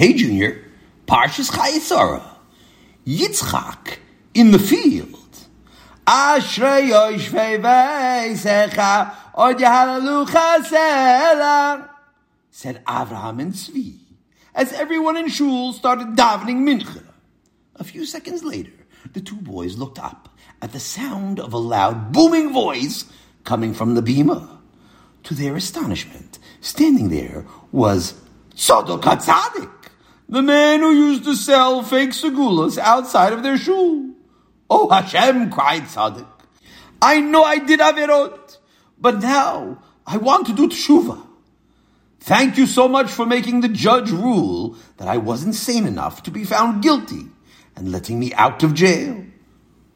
Hey, Junior, Parshas Chayei Sara, Yitzchak in the field. Ashrei Yoshvei Veisecha Od Yahalalucha Sela said Avraham and Tzvi as everyone in shul started davening mincha. A few seconds later, the two boys looked up at the sound of a loud, booming voice coming from the bima. To their astonishment, standing there was Tzadok HaTzadik, the man who used to sell fake segulas outside of their shul. Oh Hashem, cried Tzaddik, I know I did Averot, but now I want to do tshuva. Thank you so much for making the judge rule that I wasn't sane enough to be found guilty and letting me out of jail.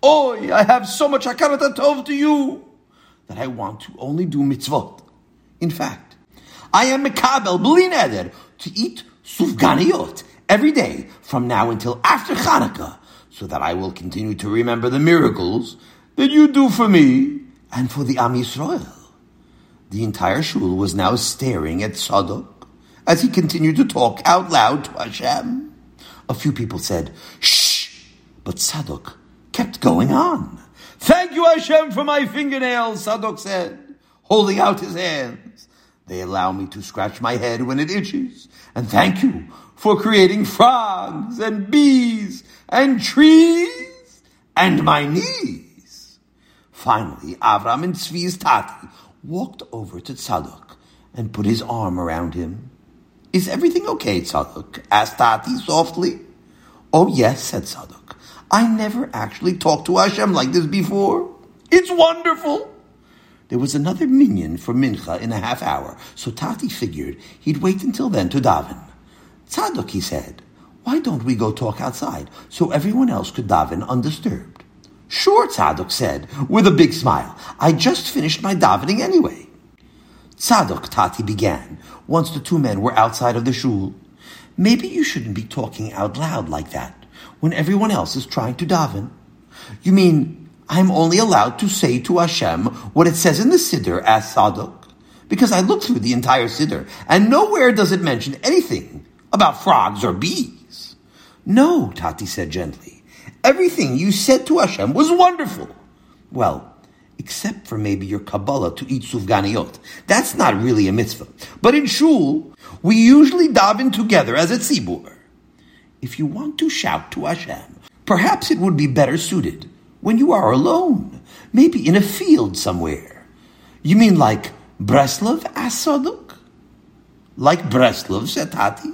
Oi, I have so much hakarat tov to you that I want to only do mitzvot. In fact, I am mekabel b'li neder to eat sufganiyot every day from now until after Hanukkah, so that I will continue to remember the miracles that you do for me and for the Am Yisrael. The entire shul was now staring at Tzadok as he continued to talk out loud to Hashem. A few people said, shh, but Tzadok kept going on. Thank you, Hashem, for my fingernails, Tzadok said, holding out his hands. They allow me to scratch my head when it itches. And thank you for creating frogs and bees and trees and my knees. Finally, Avram and Tzvi's Tati walked over to Tzadok and put his arm around him. Is everything okay, Tzadok? asked Tati softly. Oh, yes, said Tzadok. I never actually talked to Hashem like this before. It's wonderful. There was another minyan for Mincha in a half hour, so Tati figured he'd wait until then to daven. Tzadok, he said, why don't we go talk outside so everyone else could daven undisturbed? Sure, Tzadok said, with a big smile. I just finished my davening anyway. Tzadok, Tati began, once the two men were outside of the shul. Maybe you shouldn't be talking out loud like that when everyone else is trying to daven. You mean I'm only allowed to say to Hashem what it says in the Siddur, asked Tzadok? Because I looked through the entire Siddur, and nowhere does it mention anything about frogs or bees. No, Tati said gently. Everything you said to Hashem was wonderful. Well, except for maybe your Kabbalah to eat sufganiyot. That's not really a mitzvah. But in shul, we usually daven together as a tzibur. If you want to shout to Hashem, perhaps it would be better suited when you are alone, maybe in a field somewhere. You mean like Breslov, Asaduk? Like Breslov, said Tati?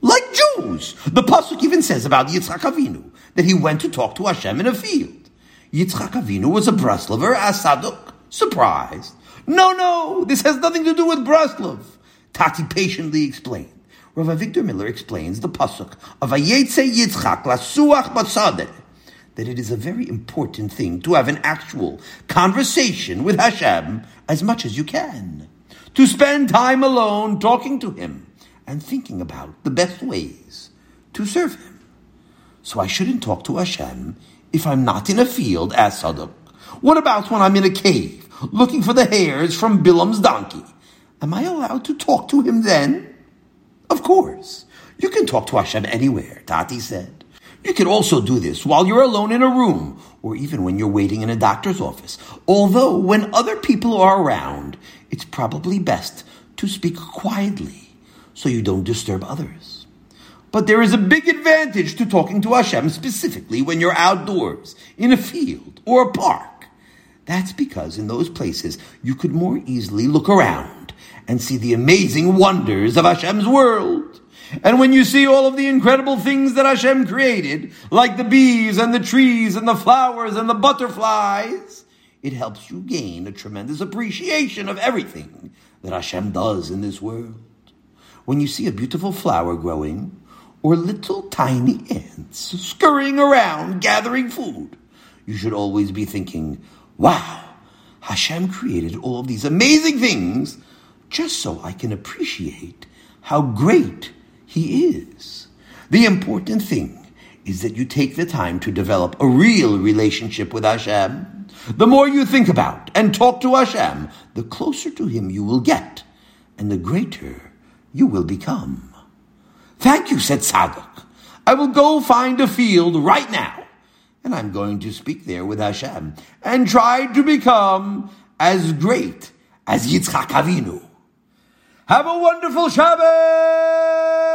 Like Jews. The Pasuk even says about Yitzchak Avinu that he went to talk to Hashem in a field. Yitzchak Avinu was a Breslover, Asaduk. Surprised. No, no, this has nothing to do with Breslov. Tati patiently explained. Rav Avigdor Miller explains the pasuk of Vayetze Yitzchak Lasuach Basadeh that it is a very important thing to have an actual conversation with Hashem as much as you can. To spend time alone talking to Him and thinking about the best ways to serve Him. So I shouldn't talk to Hashem if I'm not in a field as Tzadok. What about when I'm in a cave looking for the hairs from Bilam's donkey? Am I allowed to talk to him then? Of course. You can talk to Hashem anywhere, Tati said. You can also do this while you're alone in a room or even when you're waiting in a doctor's office. Although when other people are around, it's probably best to speak quietly so you don't disturb others. But there is a big advantage to talking to Hashem specifically when you're outdoors, in a field or a park. That's because in those places you could more easily look around and see the amazing wonders of Hashem's world. And when you see all of the incredible things that Hashem created, like the bees and the trees and the flowers and the butterflies, it helps you gain a tremendous appreciation of everything that Hashem does in this world. When you see a beautiful flower growing, or little tiny ants scurrying around gathering food, you should always be thinking, wow, Hashem created all of these amazing things just so I can appreciate how great He is. The important thing is that you take the time to develop a real relationship with Hashem. The more you think about and talk to Hashem, the closer to Him you will get, and the greater you will become. Thank you, said Tzadok. I will go find a field right now, and I'm going to speak there with Hashem and try to become as great as Yitzchak Avinu. Have a wonderful Shabbat!